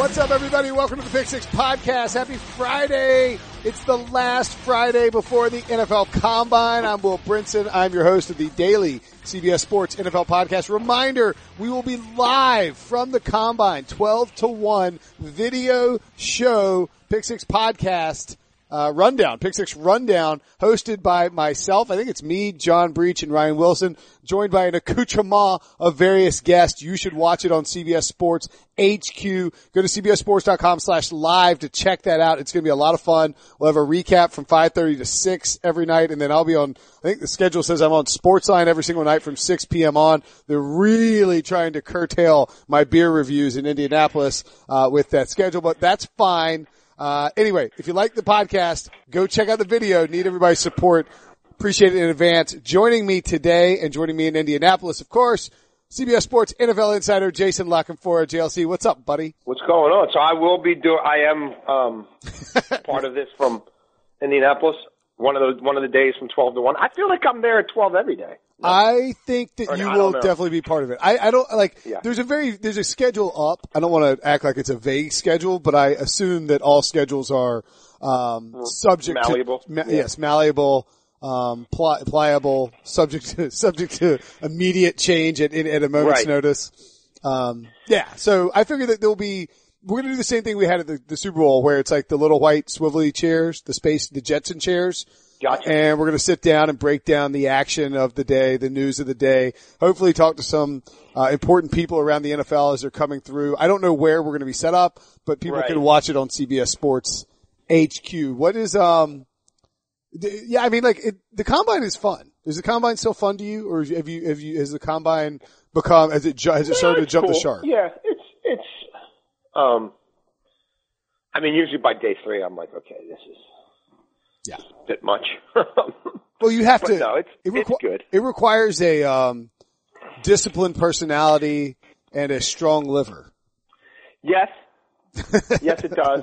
What's up, everybody? Welcome to the Pick Six Podcast. Happy Friday. It's the last Friday before the NFL Combine. I'm Will Brinson. I'm your host of the daily CBS Sports NFL Podcast. Reminder, we will be live from the Combine, 12 to 1 video show, Pick Six Podcast uh, rundown, Pick Six rundown, hosted by myself. I think it's me, John Breech, and Ryan Wilson, joined by an accoutrement of various guests. You should watch it on CBS Sports HQ. Go to cbssports.com slash live to check that out. It's going to be a lot of fun. We'll have a recap from 5.30 to 6 every night, and then I'll be on, I think the schedule says I'm on Sportsline every single night from 6 p.m. on. They're really trying to curtail my beer reviews in Indianapolis, uh, with that schedule, but that's fine. Uh, anyway, if you like the podcast, go check out the video. Need everybody's support. Appreciate it in advance. Joining me today and joining me in Indianapolis, of course, CBS Sports NFL insider Jason La Canfora. JLC, what's up, buddy? What's going on? So I will be doing. I am um, part of this from Indianapolis. One of the one of the days from twelve to one. I feel like I'm there at twelve every day. I think that Or you I will definitely be part of it. I, I don't like. Yeah. There's a very there's a schedule up. I don't want to act like it's a vague schedule, but I assume that all schedules are um, subject malleable. to ma- Yeah. yes, malleable, um, pli- pliable, subject to subject to immediate change at at a moment's Right. notice. Um, yeah. So I figure that there'll be. We're gonna do the same thing we had at the, the Super Bowl, where it's like the little white swivelly chairs, the space, the Jetson chairs. Gotcha. And we're going to sit down and break down the action of the day, the news of the day. Hopefully talk to some uh, important people around the NFL as they're coming through. I don't know where we're going to be set up, but people Right. can watch it on CBS Sports HQ. What is, um, th- yeah, I mean, like, it, the combine is fun. Is the combine still fun to you, or have you, have you, has the combine become, has it, ju- has it started to It's jump the shark? Yeah, it's it's. Um, I mean, usually by day three, I'm like, okay, this is Yeah. a bit much. Well, you have But to. no, it's- it it's good. It requires a um, disciplined personality and a strong liver. yes, yes, it does.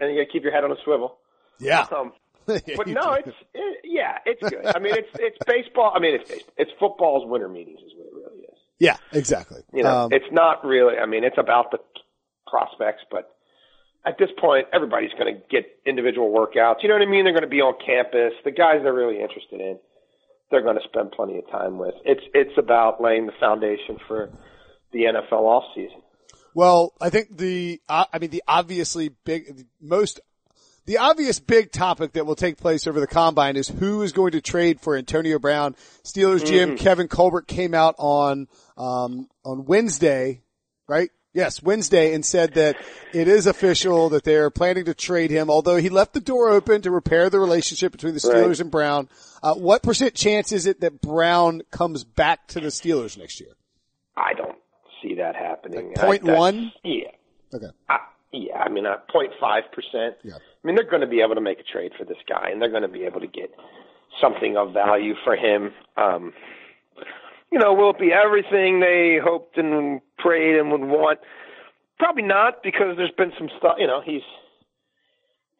And you got to keep your head on a swivel. Yeah. Um, but no, it's it, yeah, it's good. I mean, it's it's baseball. I mean, it's baseball. it's football's winter meetings is what it really is. yeah, exactly. You know, Um, it's not really. I mean, it's about the prospects, but at this point, everybody's going to get individual workouts. You know what I mean? They're going to be on campus. The guys they're really interested in, they're going to spend plenty of time with. It's it's about laying the foundation for the NFL off season. well, I think the, uh, I mean, the obviously big, the most, the obvious big topic that will take place over the combine is who is going to trade for Antonio Brown. Steelers GM Mm-hmm. Kevin Colbert came out on, um, on Wednesday, right? Yes, Wednesday and said that it is official that they're planning to trade him, although he left the door open to repair the relationship between the Steelers Right. and Brown. Uh, what percent chance is it that Brown comes back to the Steelers next year? I don't see that happening. Like point I- one? Yeah. Okay. I, yeah, I mean, uh, 0.5 percent. Yeah. I mean, they're going to be able to make a trade for this guy, and they're going to be able to get something of value for him. Um, you know, will it be everything they hoped and prayed and would want? Probably not, because there's been some stuff. You know, he's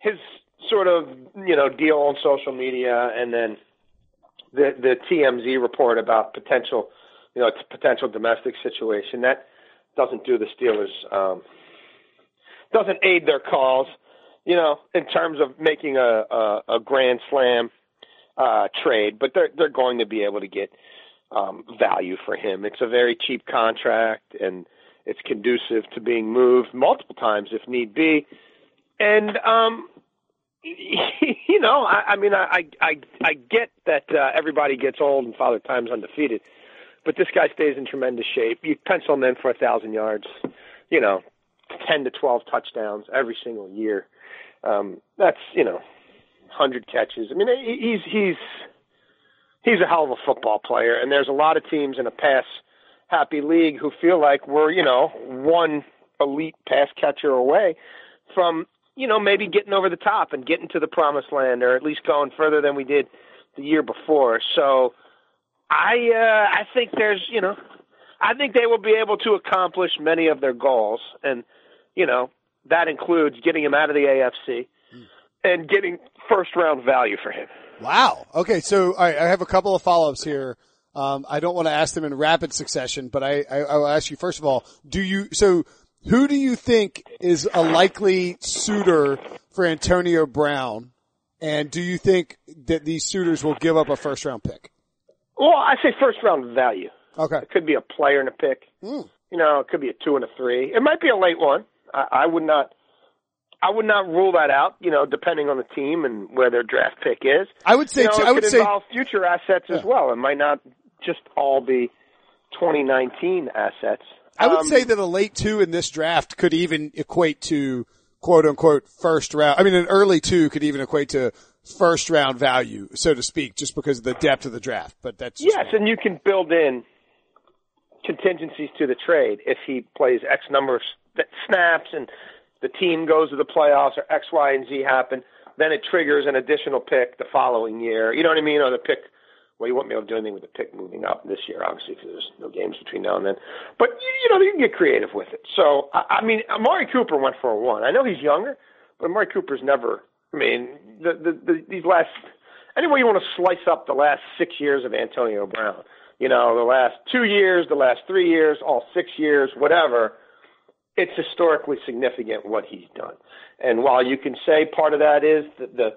his sort of you know deal on social media, and then the the TMZ report about potential, you know, potential domestic situation that doesn't do the Steelers. Um, doesn't aid their cause, you know, in terms of making a a, a grand slam uh, trade. But they're they're going to be able to get um, value for him. It's a very cheap contract, and it's conducive to being moved multiple times if need be. And um, you know, I, I mean, I I I get that uh, everybody gets old and Father Time's undefeated, but this guy stays in tremendous shape. You pencil him in for a thousand yards, you know, ten to twelve touchdowns every single year. Um, that's you know, hundred catches. I mean, he's he's he's a hell of a football player, and there's a lot of teams in a pass happy league who feel like we're you know one elite pass catcher away from you know maybe getting over the top and getting to the promised land, or at least going further than we did the year before. So I uh, I think there's you know I think they will be able to accomplish many of their goals, and you know that includes getting him out of the AFC and getting first round value for him. Wow. Okay. So right, I have a couple of follow-ups here. Um, I don't want to ask them in rapid succession, but I, I, I will ask you first of all, do you, so Who do you think is a likely suitor for Antonio Brown? And do you think that these suitors will give up a first round pick? Well, I say first round value. Okay. It could be a player and a pick. Mm. You know, it could be a two and a three. It might be a late one. I, I would not. I would not rule that out. You know, depending on the team and where their draft pick is. I would say. You know, too, it I would could say. involve future assets as well. It might not just all be 2019 assets. I would Um, say that a late two in this draft could even equate to quote unquote first round. I mean, an early two could even equate to first round value, so to speak, just because of the depth of the draft. But that's Yes, and you can build in contingencies to the trade if he plays X number of snaps and the team goes to the playoffs or X, Y, and Z happen. Then it triggers an additional pick the following year. You know what I mean? Or the pick. Well, you won't be able to do anything with the pick moving up this year, obviously, because there's no games between now and then. But you you know, you can get creative with it. So, I, I mean, Amari Cooper went for a one. I know he's younger, but Amari Cooper's never. I mean, the, the, the these last any way you want to slice up the last six years of Antonio Brown, you know, the last two years, the last three years, all six years, whatever, it's historically significant what he's done. And while you can say part of that is the, the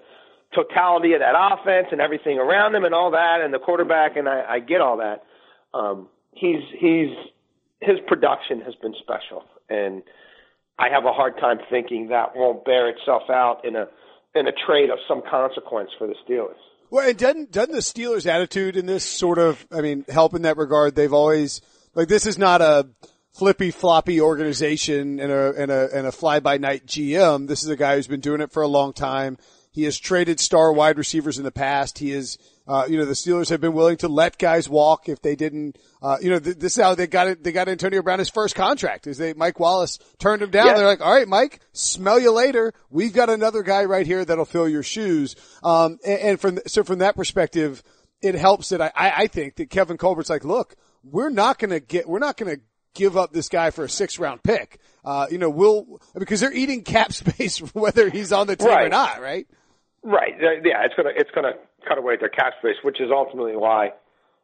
totality of that offense and everything around him and all that, and the quarterback, and I, I get all that, um, he's he's his production has been special, and I have a hard time thinking that won't bear itself out in a in a trade of some consequence for the Steelers. Well, and doesn't doesn't the Steelers' attitude in this sort of, I mean, help in that regard? They've always like this is not a flippy floppy organization and a and a and a fly by night GM. This is a guy who's been doing it for a long time. He has traded star wide receivers in the past. He is, uh, you know, the Steelers have been willing to let guys walk if they didn't, uh, you know, th- this is how they got it. They got Antonio Brown his first contract is they, Mike Wallace turned him down. Yeah. They're like, all right, Mike, smell you later. We've got another guy right here that'll fill your shoes. Um, and, and from, so from that perspective, it helps that I, I, I think that Kevin Colbert's like, look, we're not going to get, we're not going to give up this guy for a six round pick. Uh, you know, we'll, because they're eating cap space whether he's on the team or not, right? Right. Yeah, it's gonna it's gonna cut away their cap space, which is ultimately why,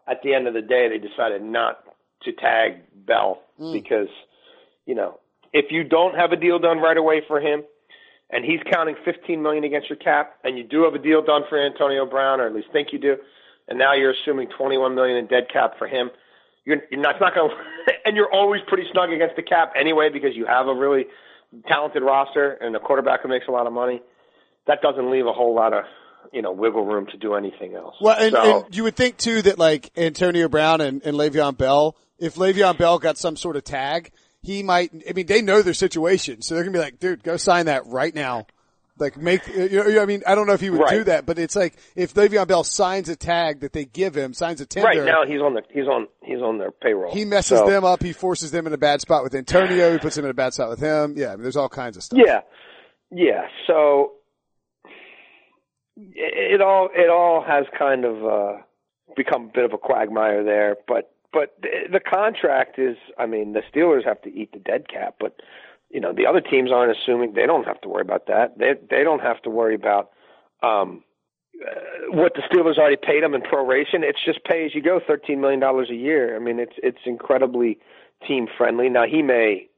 at the end of the day, they decided not to tag Bell because, you know, if you don't have a deal done right away for him, and he's counting 15 million against your cap, and you do have a deal done for Antonio Brown, or at least think you do, and now you're assuming 21 million in dead cap for him. You're, you're not, it's not going to, and you're always pretty snug against the cap anyway because you have a really talented roster and a quarterback who makes a lot of money. That doesn't leave a whole lot of, you know, wiggle room to do anything else. Well, and, so, and you would think too that like Antonio Brown and, and Le'Veon Bell, if Le'Veon Bell got some sort of tag, he might, I mean, they know their situation. So they're going to be like, dude, go sign that right now. Like make, you know, I mean, I don't know if he would Right. do that, but it's like if Le'Veon Bell signs a tag that they give him, signs a tender. right now he's on the he's on he's on their payroll. he messes So- them up. He forces them in a bad spot with Antonio. He puts him in a bad spot with him. Yeah, I mean, there's all kinds of stuff. Yeah, yeah. So it, it all it all has kind of uh, become a bit of a quagmire there. But but the, the contract is, I mean, the Steelers have to eat the dead cap, but you know the other teams aren't assuming they don't have to worry about that. They they don't have to worry about. Um, uh, what the Steelers already paid him in proration. It's just pay as you go, thirteen million dollars a year. I mean, it's it's incredibly team friendly. Now he may,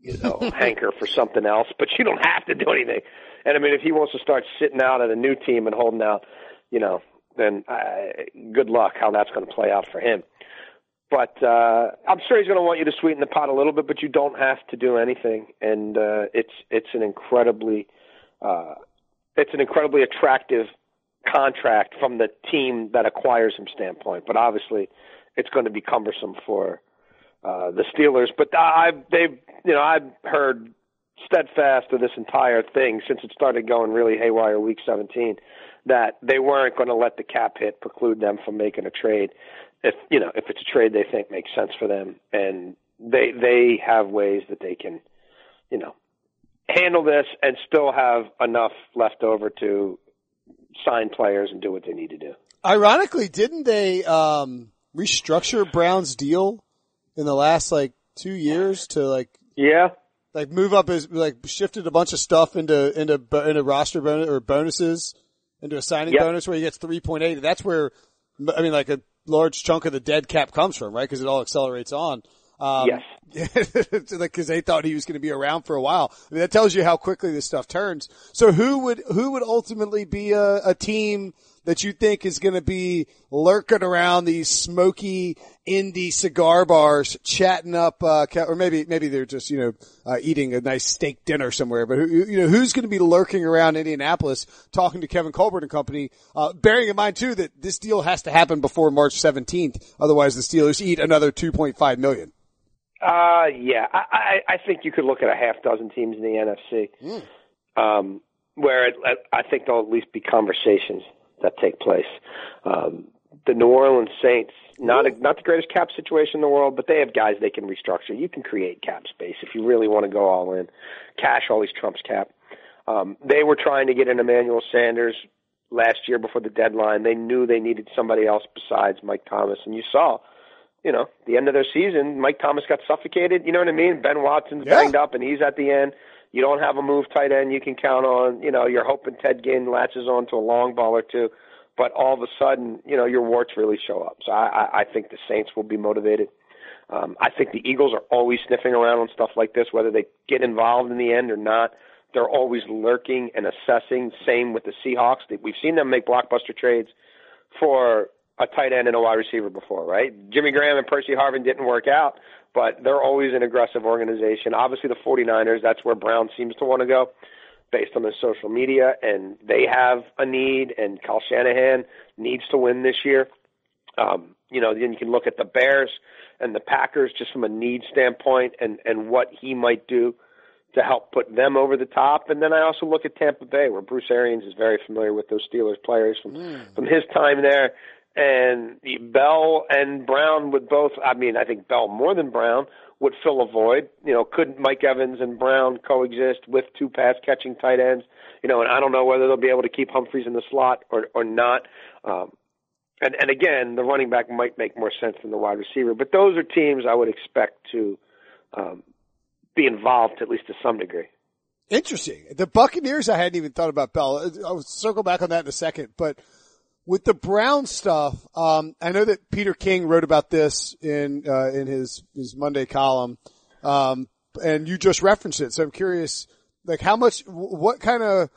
you know, hanker for something else, but you don't have to do anything. And I mean, if he wants to start sitting out at a new team and holding out, you know, then uh, good luck how that's going to play out for him. But uh, I'm sure he's going to want you to sweeten the pot a little bit, but you don't have to do anything. And uh, it's it's an incredibly uh, it's an incredibly attractive contract from the team that acquires him standpoint. But obviously, it's going to be cumbersome for uh, the Steelers. But I've they've you know I've heard steadfast of this entire thing since it started going really haywire week 17 that they weren't going to let the cap hit preclude them from making a trade if you know if it's a trade they think makes sense for them and they they have ways that they can you know handle this and still have enough left over to sign players and do what they need to do. Ironically, didn't they um, restructure Brown's deal in the last like two years to like Yeah, like move up his like shifted a bunch of stuff into into into roster bonus or bonuses into a signing Yep. bonus where he gets three point eight. That's where I mean like a large chunk of the dead cap comes from, right? Because it all accelerates on. Um, yes, because they thought he was going to be around for a while. I mean, that tells you how quickly this stuff turns. So who would who would ultimately be a, a team that you think is going to be lurking around these smoky indie cigar bars, chatting up, uh, or maybe maybe they're just you know uh, eating a nice steak dinner somewhere. But who, you know who's going to be lurking around Indianapolis talking to Kevin Colbert and company, uh, bearing in mind too that this deal has to happen before March 17th, otherwise the Steelers eat another 2.5 million. Uh, yeah, I, I, I think you could look at a half dozen teams in the NFC, mm. um, where it, I think there'll at least be conversations that take place. Um, the New Orleans Saints, not a, not the greatest cap situation in the world, but they have guys they can restructure. You can create cap space if you really want to go all in. Cash always trumps cap. Um, they were trying to get in Emmanuel Sanders last year before the deadline. They knew they needed somebody else besides Mike Thomas, and you saw, you know, the end of their season, Mike Thomas got suffocated. You know what I mean? Ben Watson's yeah. banged up, and he's at the end. You don't have a move tight end you can count on. You know, you're hoping Ted Ginn latches on to a long ball or two, but all of a sudden, you know, your warts really show up. So I, I think the Saints will be motivated. Um, I think the Eagles are always sniffing around on stuff like this, whether they get involved in the end or not. They're always lurking and assessing. Same with the Seahawks. We've seen them make blockbuster trades for a tight end and a wide receiver before, right? Jimmy Graham and Percy Harvin didn't work out, but they're always an aggressive organization. Obviously, the 49ers, that's where Brown seems to want to go based on the social media, and they have a need, and Kyle Shanahan needs to win this year. Um, you know, then you can look at the Bears and the Packers just from a need standpoint and, and what he might do to help put them over the top. And then I also look at Tampa Bay, where Bruce Arians is very familiar with those Steelers players from mm. from his time there and Bell and Brown would both. I mean, I think Bell more than Brown would fill a void. You know, could Mike Evans and Brown coexist with two pass catching tight ends? You know, and I don't know whether they'll be able to keep Humphries in the slot or or not. Um, and and again, the running back might make more sense than the wide receiver. But those are teams I would expect to um, be involved at least to some degree. Interesting. The Buccaneers, I hadn't even thought about Bell. I'll circle back on that in a second, but with the Brown stuff, um, I know that Peter King wrote about this in uh, in his his Monday column, um, and you just referenced it. So I'm curious, like how much, what kind of,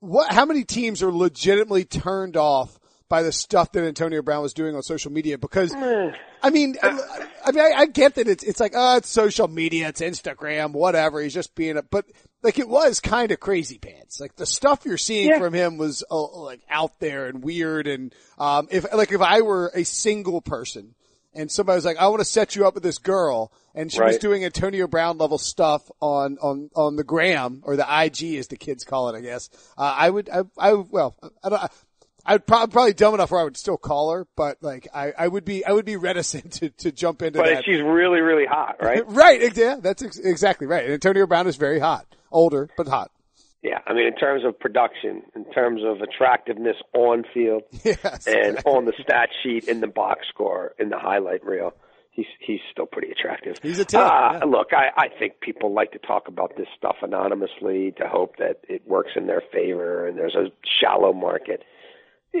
what, how many teams are legitimately turned off by the stuff that Antonio Brown was doing on social media because, hmm. I mean, I mean, I, I, get that it's, it's like, oh, it's social media, it's Instagram, whatever. He's just being a, but like it was kind of crazy pants. Like the stuff you're seeing yeah. from him was uh, like out there and weird. And, um, if, like if I were a single person and somebody was like, I want to set you up with this girl and she right. was doing Antonio Brown level stuff on, on, on the gram or the IG as the kids call it, I guess. Uh, I would, I, I, well, I don't, I'd probably, probably dumb enough where I would still call her, but like I, I would be I would be reticent to, to jump into but that. But she's really really hot, right? right, yeah, that's ex- exactly right. And Antonio Brown is very hot, older but hot. Yeah, I mean in terms of production, in terms of attractiveness on field, yes, and exactly. on the stat sheet in the box score in the highlight reel, he's he's still pretty attractive. He's a ten. Uh, yeah. Look, I, I think people like to talk about this stuff anonymously to hope that it works in their favor, and there's a shallow market.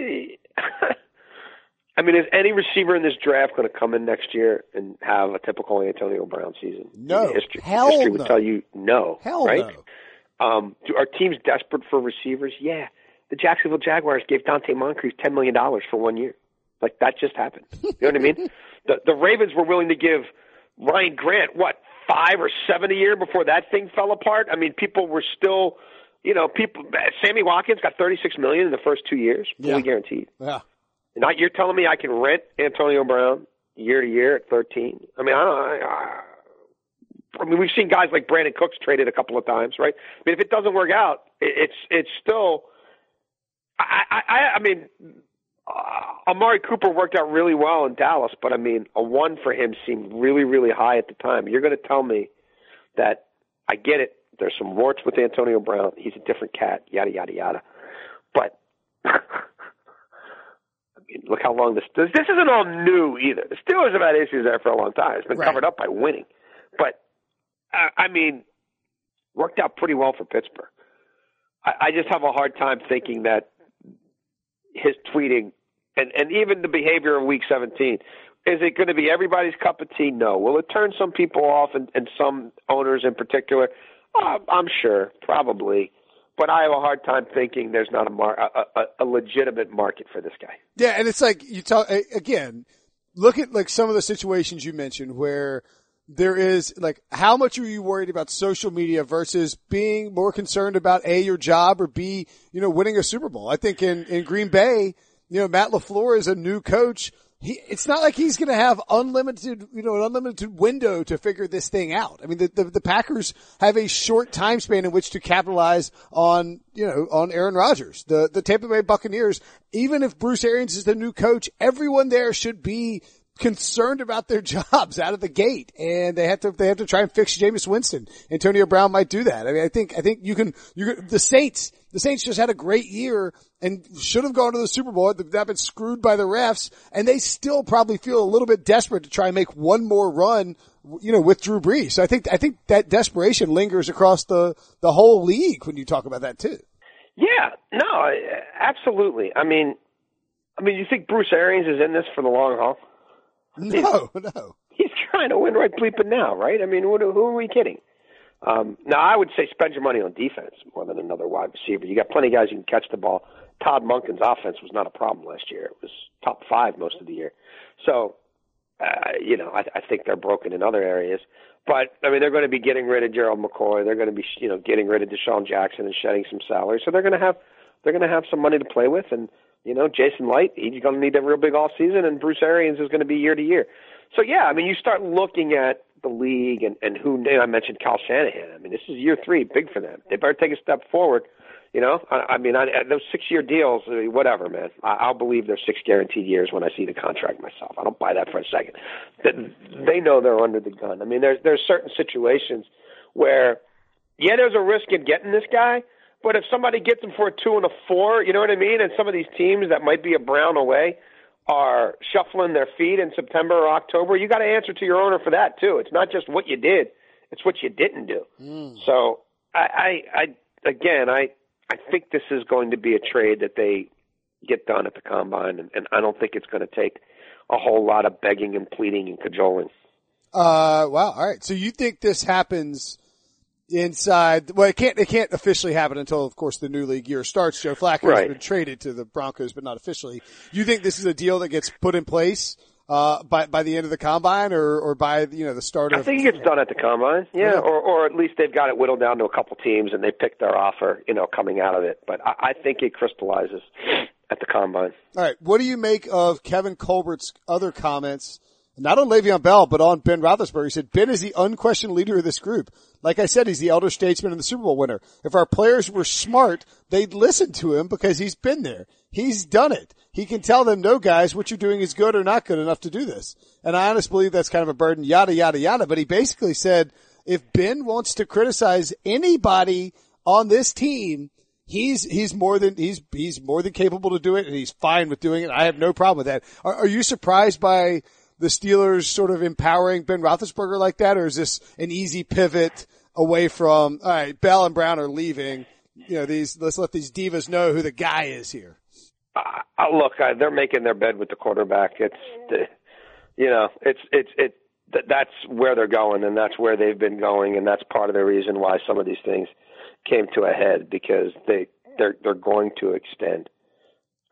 I mean, is any receiver in this draft going to come in next year and have a typical Antonio Brown season? No, history, hell history no. would tell you no. Hell right? no. Um, do, are teams desperate for receivers? Yeah. The Jacksonville Jaguars gave Donte Moncrief ten million dollars for one year. Like that just happened. You know what I mean? The the Ravens were willing to give Ryan Grant what five or seven a year before that thing fell apart. I mean, people were still you know, people. Sammy Watkins got 36 million in the first two years, fully yeah. guaranteed. Yeah. Not you're telling me I can rent Antonio Brown year to year at 13? I mean, I don't. I, I mean, we've seen guys like Brandin Cooks traded a couple of times, right? I mean, if it doesn't work out, it's it's still. I I I mean, uh, Amari Cooper worked out really well in Dallas, but I mean, a one for him seemed really really high at the time. You're going to tell me that I get it. There's some warts with Antonio Brown. He's a different cat. Yada yada yada. But I mean, look how long this this, this isn't all new either. The Steelers have had issues there for a long time. It's been right. covered up by winning. But uh, I mean, worked out pretty well for Pittsburgh. I, I just have a hard time thinking that his tweeting and and even the behavior of Week 17 Is it going to be everybody's cup of tea? No. Will it turn some people off and, and some owners in particular? Uh, I'm sure, probably. But I have a hard time thinking there's not a, mar- a, a, a legitimate market for this guy. Yeah, and it's like you talk again. Look at like some of the situations you mentioned where there is like how much are you worried about social media versus being more concerned about a your job or b you know winning a Super Bowl. I think in in Green Bay, you know Matt LaFleur is a new coach he, it's not like he's going to have unlimited, you know, an unlimited window to figure this thing out. I mean, the, the, the, Packers have a short time span in which to capitalize on, you know, on Aaron Rodgers. The, the Tampa Bay Buccaneers, even if Bruce Arians is the new coach, everyone there should be concerned about their jobs out of the gate and they have to, they have to try and fix Jameis Winston. Antonio Brown might do that. I mean, I think, I think you can, you can, the Saints, the Saints just had a great year and should have gone to the Super Bowl. They've been screwed by the refs and they still probably feel a little bit desperate to try and make one more run, you know, with Drew Brees. So I think, I think that desperation lingers across the, the whole league when you talk about that too. Yeah, no, absolutely. I mean, I mean, you think Bruce Arians is in this for the long haul? No, no. He's trying to win right bleeping now, right? I mean, who, who are we kidding? Um, now, I would say spend your money on defense more than another wide receiver. You got plenty of guys who can catch the ball. Todd Monken's offense was not a problem last year. It was top five most of the year. So, uh, you know, I, I think they're broken in other areas. But I mean, they're going to be getting rid of Gerald McCoy. They're going to be, you know, getting rid of DeSean Jackson and shedding some salary. So they're going to have they're going to have some money to play with. And you know, Jason Licht, he's going to need a real big off season, and Bruce Arians is going to be year to year. So yeah, I mean, you start looking at the league and and who I mentioned Kyle Shanahan. I mean, this is year three, big for them. They better take a step forward. You know, I, I mean, I, those six-year deals, whatever, man. I, I'll believe they're six guaranteed years when I see the contract myself. I don't buy that for a second. That they know they're under the gun. I mean, there's there's certain situations where, yeah, there's a risk in getting this guy, but if somebody gets them for a two and a four, you know what I mean? And some of these teams that might be a Brown away are shuffling their feet in September or October, you got to answer to your owner for that too. It's not just what you did; it's what you didn't do. Mm. So, I, I, I, again, I, I think this is going to be a trade that they get done at the combine, and, and I don't think it's going to take a whole lot of begging and pleading and cajoling. Uh, wow. All right. So you think this happens? Inside. Well, it can't. It can't officially happen until, of course, the new league year starts. Joe Flacco right. has been traded to the Broncos, but not officially. You think this is a deal that gets put in place? Uh, by by the end of the combine, or or by you know the start of. I think it gets done at the combine, yeah, yeah, or or at least they've got it whittled down to a couple teams and they pick their offer, you know, coming out of it. But I, I think it crystallizes at the combine. All right, what do you make of Kevin Colbert's other comments not on Le'Veon Bell, but on Ben Roethlisberger. He said, Ben is the unquestioned leader of this group. Like I said, he's the elder statesman and the Super Bowl winner. If our players were smart, they'd listen to him because he's been there. He's done it. He can tell them, no guys, what you're doing is good or not good enough to do this. And I honestly believe that's kind of a burden, yada, yada, yada. But he basically said, if Ben wants to criticize anybody on this team, he's he's more than he's he's more than capable to do it, and he's fine with doing it. I have no problem with that. Are, are you surprised by the Steelers sort of empowering Ben Roethlisberger like that, or is this an easy pivot away from all right? Bell and Brown are leaving. You know, these let's let these divas know who the guy is here. Uh, look, uh, they're making their bed with the quarterback. It's, the, you know, it's it's it. Th- that's where they're going, and that's where they've been going, and that's part of the reason why some of these things came to a head because they they're they're going to extend.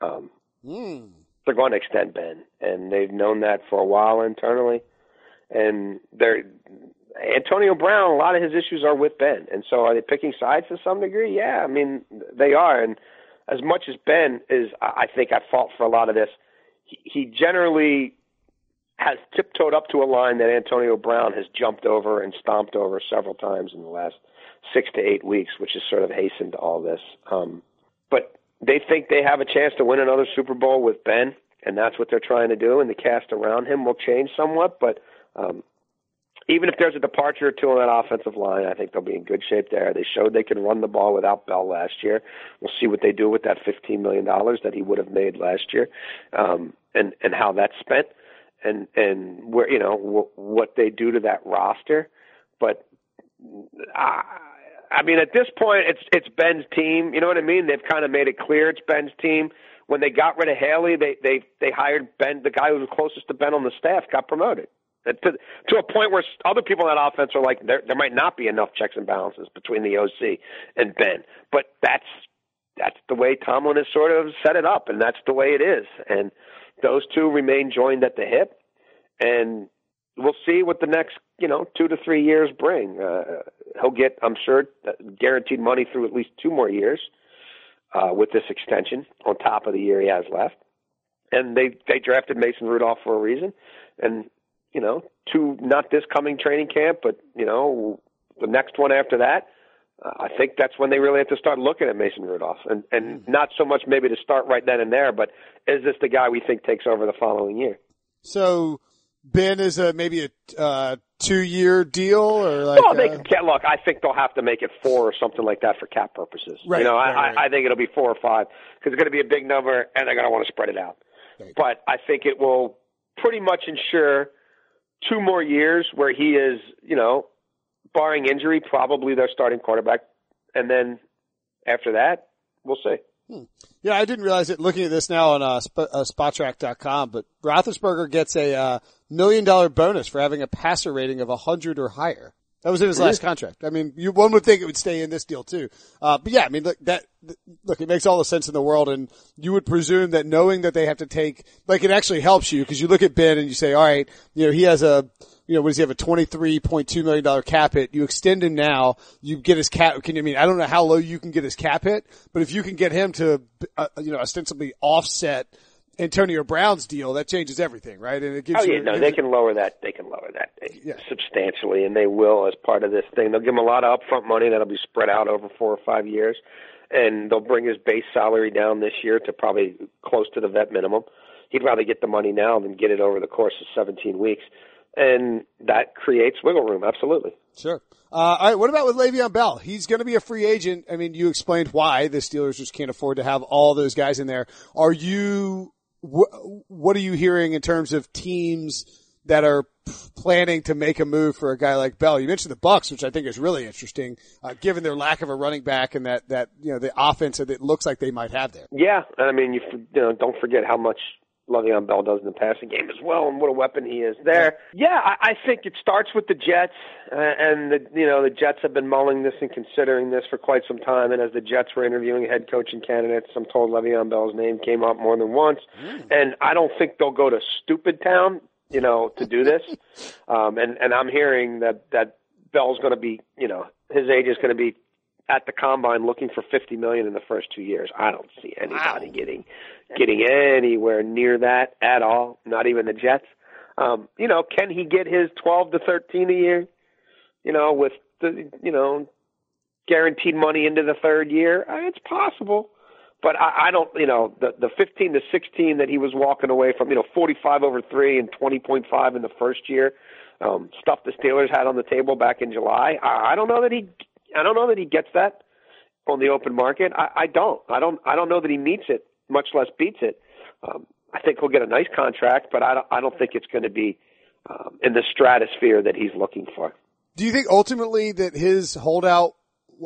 Um, mm they're going to extend Ben, and they've known that for a while internally. And they're Antonio Brown. A lot of his issues are with Ben, and so are they picking sides to some degree? Yeah, I mean they are. And as much as Ben is, I think, at fault for a lot of this, he, he generally has tiptoed up to a line that Antonio Brown has jumped over and stomped over several times in the last six to eight weeks, which has sort of hastened all this. Um, but they think they have a chance to win another Super Bowl with Ben, and that's what they're trying to do. And the cast around him will change somewhat, but um, even if there's a departure or two on that offensive line, I think they'll be in good shape there. They showed they can run the ball without Bell last year. We'll see what they do with that $15 million that he would have made last year, um, and and how that's spent, and and where you know w- what they do to that roster. But I, I mean, at this point, it's it's Ben's team. You know what I mean? They've kind of made it clear it's Ben's team. when they got rid of Haley, they they they hired Ben, the guy who was closest to Ben on the staff, got promoted to to a point where other people in that offense are like there there might not be enough checks and balances between the OC and Ben, but that's that's the way Tomlin has sort of set it up, and that's the way it is, and those two remain joined at the hip, and we'll see what the next you know two to three years bring. Uh, he'll get, I'm sure, guaranteed money through at least two more years uh, with this extension on top of the year he has left. And they they drafted Mason Rudolph for a reason, and you know, to not this coming training camp, but you know, the next one after that. Uh, I think that's when they really have to start looking at Mason Rudolph, and and mm-hmm. not so much maybe to start right then and there, but is this the guy we think takes over the following year? So Ben is a maybe a uh, two year deal or like? Well, they uh, can look. I think they'll have to make it four or something like that for cap purposes. Right, you know, right, I, right. I think it'll be four or five because it's going to be a big number and they're going to want to spread it out. Right. But I think it will pretty much ensure two more years where he is, you know, barring injury, probably their starting quarterback, and then after that, we'll see. Hmm. Yeah, I didn't realize it looking at this now on uh, sp- uh, Spotrac.com, but Roethlisberger gets a uh, million dollar bonus for having a passer rating of 100 or higher. That was in his last contract. I mean, you, one would think it would stay in this deal too. Uh, but yeah, I mean, look, that, look, it makes all the sense in the world. And you would presume that knowing that they have to take, like it actually helps you because you look at Ben and you say, all right, you know, he has a, you know, what does he have? A $23.2 million cap hit. You extend him now, you get his cap, can you, I mean, I don't know how low you can get his cap hit, but if you can get him to, uh, you know, ostensibly offset Antonio Brown's deal, that changes everything, right? And it gives oh yeah, you, no, they can lower that. They can lower that yeah. substantially, and they will as part of this thing. They'll give him a lot of upfront money that'll be spread out over four or five years, and they'll bring his base salary down this year to probably close to the vet minimum. He'd rather get the money now than get it over the course of 17 weeks, and that creates wiggle room. Absolutely. Sure. Uh, all right. What about with Le'Veon Bell? He's going to be a free agent. I mean, you explained why the Steelers just can't afford to have all those guys in there. Are you what, what are you hearing in terms of teams that are planning to make a move for a guy like Bell? You mentioned the Bucs, which I think is really interesting, uh, given their lack of a running back and that that you know the offense that it looks like they might have there. Yeah, And I mean, you, you know, don't forget how much Le'Veon Bell does in the passing game as well, and what a weapon he is there. Yeah, I, I think it starts with the Jets, uh, and the you know the Jets have been mulling this and considering this for quite some time. And as the Jets were interviewing head coaching candidates, I'm told Le'Veon Bell's name came up more than once, mm. and I don't think they'll go to stupid town, you know, to do this. um, and and I'm hearing that that Bell's going to be, you know, his age is going to be at the combine looking for 50 million in the first two years. I don't see anybody wow. getting getting anywhere near that at all. Not even the Jets. Um, you know, can he get his 12 to 13 a year? You know, with the you know guaranteed money into the third year, uh, it's possible. But I, I don't, you know, the the 15 to 16 that he was walking away from, you know, 45 over three and 20.5 in the first year, um, stuff the Steelers had on the table back in July. I, I don't know that he I don't know that he gets that on the open market. I, I don't. I don't. I don't know that he meets it, much less beats it. Um, I think he'll get a nice contract, but I don't. I don't think it's going to be um, in the stratosphere that he's looking for. Do you think ultimately that his holdout?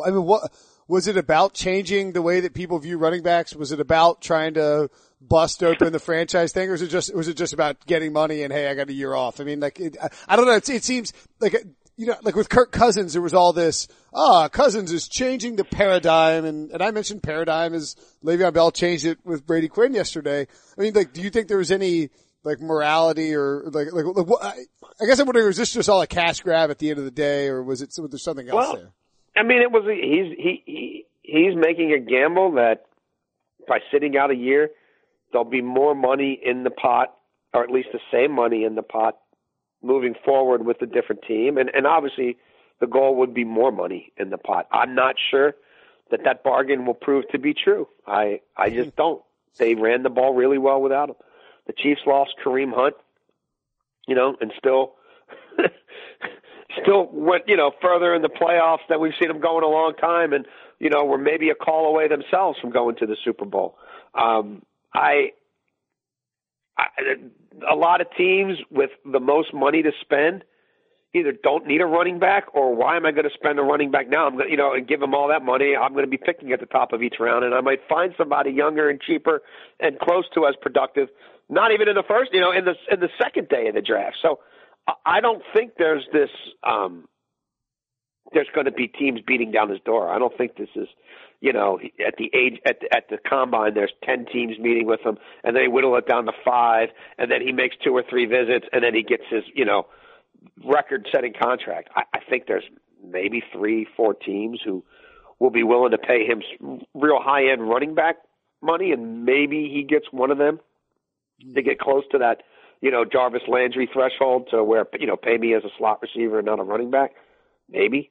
I mean, what was it about changing the way that people view running backs? Was it about trying to bust open the franchise thing, or was it just was it just about getting money and hey, I got a year off? I mean, like it, I, don't know. It, it seems like you know, like with Kirk Cousins, there was all this, ah, Cousins is changing the paradigm. And, and I mentioned paradigm as Le'Veon Bell changed it with Brady Quinn yesterday. I mean, like, do you think there was any, like, morality or, like, like, like what, I guess I'm wondering, was this just all a cash grab at the end of the day, or was it, was there something else well, there? I mean, it was, he's, he, he, he's making a gamble that by sitting out a year, there'll be more money in the pot, or at least the same money in the pot moving forward with a different team. And, and obviously, the goal would be more money in the pot. I'm not sure that that bargain will prove to be true. I I just don't. They ran the ball really well without him. The Chiefs lost Kareem Hunt, you know, and still still went you know further in the playoffs than we've seen them go in a long time, and you know were maybe a call away themselves from going to the Super Bowl. Um, I, I a lot of teams with the most money to spend either don't need a running back or why am I going to spend a running back now? I'm going to, you know, and give them all that money. I'm going to be picking at the top of each round and I might find somebody younger and cheaper and close to as productive, not even in the first, you know, in the, in the second day of the draft. So I don't think there's this, um, there's going to be teams beating down his door. I don't think this is, you know, at the age at the, at the combine, there's ten teams meeting with him, and then he whittle it down to five, and then he makes two or three visits, and then he gets his, you know, record-setting contract. I, I think there's maybe three, four teams who will be willing to pay him real high-end running back money, and maybe he gets one of them to get close to that, you know, Jarvis Landry threshold to where you know pay me as a slot receiver and not a running back. Maybe,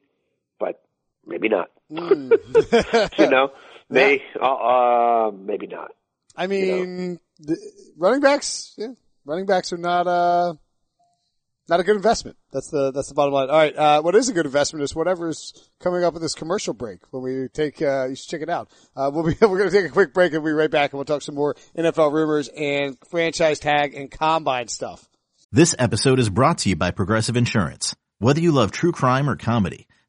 but maybe not. Mm. you know, may yeah. uh, uh, maybe not. I mean, you know? the running backs, yeah, running backs are not uh not a good investment. That's the that's the bottom line. All right, uh, what is a good investment is whatever's coming up with this commercial break. When we take, uh, you should check it out. Uh, we'll be we're going to take a quick break and we'll be right back, and we'll talk some more NFL rumors and franchise tag and combine stuff. This episode is brought to you by Progressive Insurance. Whether you love true crime or comedy,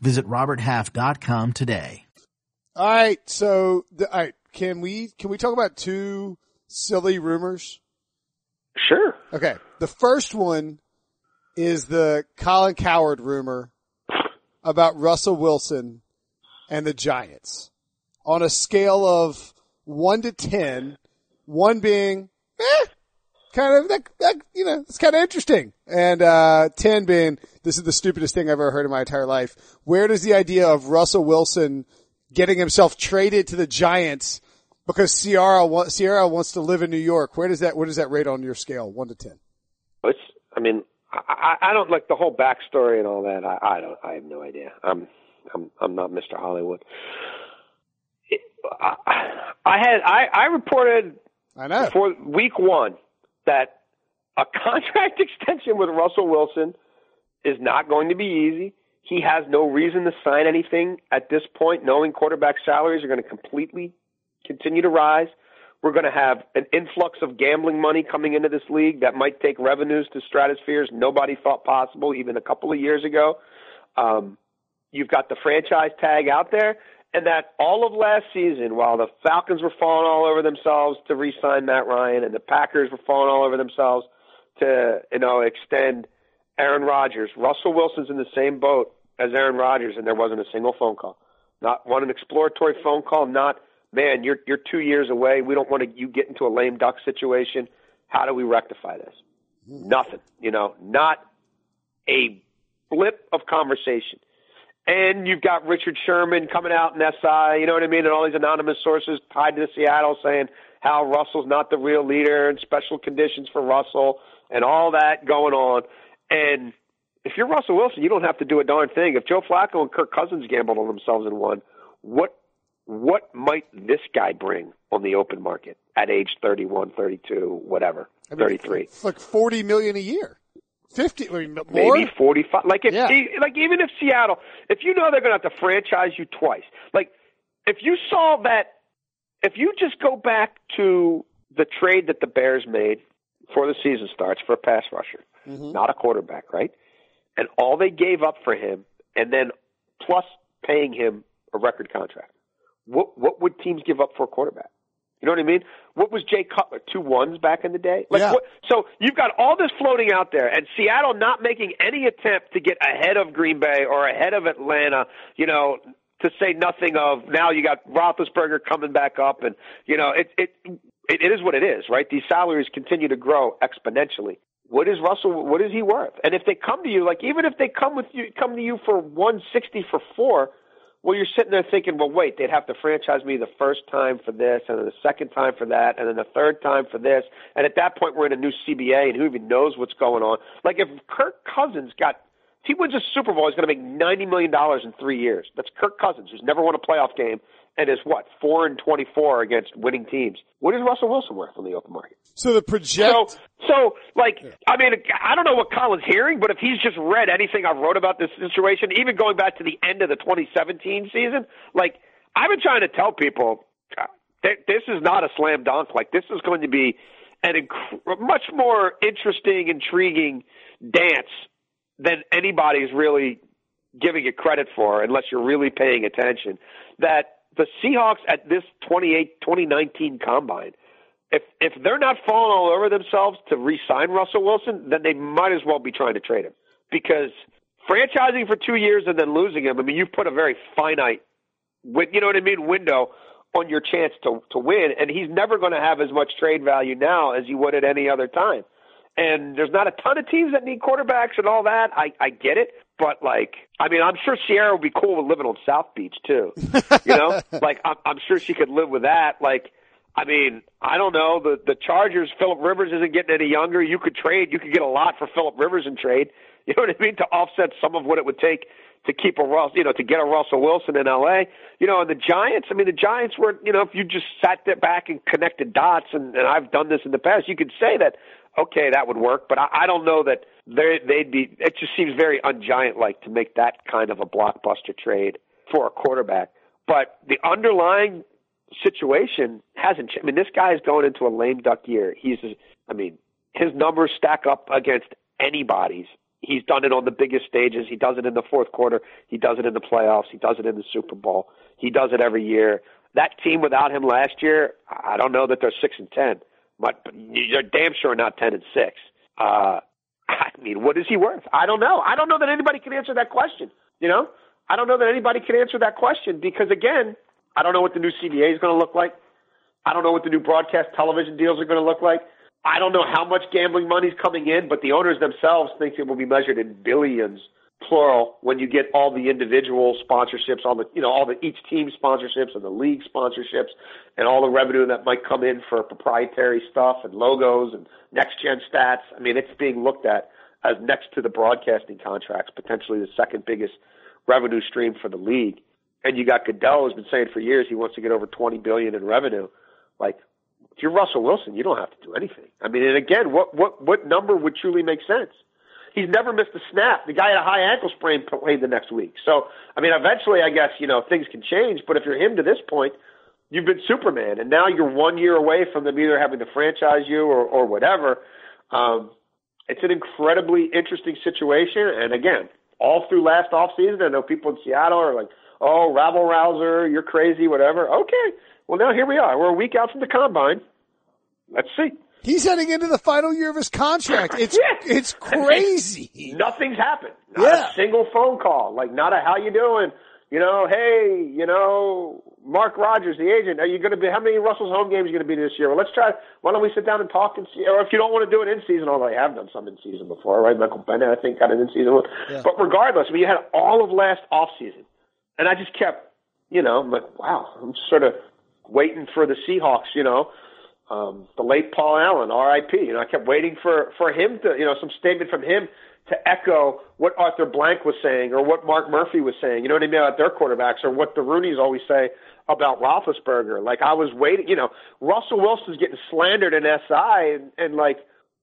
Visit roberthalf.com today. All right, so the, all right, can we can we talk about two silly rumors? Sure. Okay. The first one is the Colin Cowherd rumor about Russell Wilson and the Giants on a scale of one to ten, one being, eh, kind of, that, that, you know, it's kind of interesting. And, uh, 10 being, this is the stupidest thing I've ever heard in my entire life. Where does the idea of Russell Wilson getting himself traded to the Giants because Ciara, Ciara wants to live in New York, where does that, where does that rate on your scale, one to 10? It's, I mean, I, I don't like the whole backstory and all that. I, I don't. I have no idea. I'm I'm I'm not Mr. Hollywood. It, I, I had I, I reported I know for week one that a contract extension with Russell Wilson is not going to be easy. He has no reason to sign anything at this point, knowing quarterback salaries are going to completely continue to rise. We're going to have an influx of gambling money coming into this league that might take revenues to stratospheres nobody thought possible even a couple of years ago. Um, you've got the franchise tag out there, and that all of last season, while the Falcons were falling all over themselves to re-sign Matt Ryan, and the Packers were falling all over themselves to you know extend Aaron Rodgers, Russell Wilson's in the same boat as Aaron Rodgers, and there wasn't a single phone call, not one an exploratory phone call, not man, you're you're two years away. We don't want to you get into a lame duck situation. How do we rectify this? Nothing. You know, not a blip of conversation. And you've got Richard Sherman coming out in SI, you know what I mean, and all these anonymous sources tied to Seattle saying how Russell's not the real leader and special conditions for Russell and all that going on. And if you're Russell Wilson, you don't have to do a darn thing. If Joe Flacco and Kirk Cousins gambled on themselves and won, what what might this guy bring on the open market at age 31, 32, whatever, I mean, 33? It's like 40 million a year. 50, I more? Maybe 45. Like if, yeah. like even if Seattle, if you know they're going to have to franchise you twice, like if you saw that, if you just go back to the trade that the Bears made before the season starts for a pass rusher, mm-hmm. not a quarterback, right? And all they gave up for him, and then plus paying him a record contract what what would teams give up for a quarterback? You know what I mean? What was Jay Cutler? Two ones back in the day? Like yeah. what, so you've got all this floating out there and Seattle not making any attempt to get ahead of Green Bay or ahead of Atlanta, you know, to say nothing of now you got Roethlisberger coming back up, and you know it it it, it is what it is, right? These salaries continue to grow exponentially. What is Russell? What is he worth? And if they come to you, like even if they come with you, come to you for one sixty for four, well, you're sitting there thinking, well, wait, they'd have to franchise me the first time for this, and then the second time for that, and then the third time for this. And at that point, we're in a new CBA, and who even knows what's going on? Like if Kirk Cousins got if he wins a Super Bowl, he's going to make ninety million dollars in three years. That's Kirk Cousins, who's never won a playoff game and is what four and twenty four against winning teams. What is Russell Wilson worth on the open market? So the project. So, so like, I mean, I don't know what Colin's hearing, but if he's just read anything I've wrote about this situation, even going back to the end of the 2017 season, like I've been trying to tell people, uh, this is not a slam dunk. Like this is going to be an inc- much more interesting, intriguing dance than anybody's really giving it credit for, unless you're really paying attention. That the Seahawks at this 28, 2019 combine, if if they're not falling all over themselves to re-sign Russell Wilson, then they might as well be trying to trade him because franchising for two years and then losing him. I mean, you've put a very finite, you know what I mean, window on your chance to to win, and he's never going to have as much trade value now as he would at any other time. And there's not a ton of teams that need quarterbacks and all that. I I get it, but like, I mean, I'm sure Ciara would be cool with living on South Beach too. You know, like I'm, I'm sure she could live with that. Like, I mean, I don't know. The the Chargers, Philip Rivers isn't getting any younger. You could trade. You could get a lot for Philip Rivers in trade. You know what I mean? To offset some of what it would take to keep a Russ, you know, to get a Russell Wilson in L.A. You know, and the Giants. I mean, the Giants were, you know, if you just sat there back and connected dots, and, and I've done this in the past, you could say that okay, that would work. But I, I don't know that they they'd be. It just seems very ungiant like to make that kind of a blockbuster trade for a quarterback. But the underlying situation hasn't. changed. I mean, this guy is going into a lame duck year. He's. I mean, his numbers stack up against anybody's. He's done it on the biggest stages. He does it in the fourth quarter. He does it in the playoffs. He does it in the Super Bowl. He does it every year. That team without him last year, I don't know that they're six and ten but you're damn sure not ten and six. Uh, I mean, what is he worth? I don't know. I don't know that anybody can answer that question. You know, I don't know that anybody can answer that question because again, I don't know what the new CBA is going to look like. I don't know what the new broadcast television deals are going to look like. I don't know how much gambling money's coming in, but the owners themselves think it will be measured in billions plural when you get all the individual sponsorships, all the you know all the each team sponsorships and the league sponsorships, and all the revenue that might come in for proprietary stuff and logos and next gen stats. I mean, it's being looked at as next to the broadcasting contracts, potentially the second biggest revenue stream for the league. And you got Goodell who's been saying for years he wants to get over 20 billion in revenue. Like, if you're Russell Wilson, you don't have to do anything. I mean, and again, what what what number would truly make sense? He's never missed a snap. The guy had a high ankle sprain played the next week. So, I mean, eventually, I guess you know things can change. But if you're him to this point, you've been Superman, and now you're one year away from them either having to franchise you or or whatever. Um, it's an incredibly interesting situation, and again, all through last off season, I know people in Seattle are like, "Oh, rabble rouser, you're crazy, whatever." Okay, well now here we are. We're a week out from the combine. Let's see. He's heading into the final year of his contract. It's yeah. it's crazy. Nothing's happened. Not yeah. a single phone call. Like not a how you doing? You know, hey, you know, Mark Rodgers, the agent, are you going to be? How many Russell's home games are you going to be this year? Well, let's try. Why don't we sit down and talk and see? Or if you don't want to do it in season, although I have done some in season before, right? Michael Bennett, I think, got an in season one. Yeah. But regardless, I mean, you had all of last off season, and I just kept, you know, I'm like, wow, I'm sort of waiting for the Seahawks, you know, um, the late Paul Allen, R.I.P. You know, I kept waiting for for him to, you know, some statement from him to echo what Arthur Blank was saying or what Mark Murphy was saying. You know what I mean about their quarterbacks or what the Rooneys always say about Roethlisberger. Like I was waiting. You know, Russell Wilson's getting slandered in SI, and, and like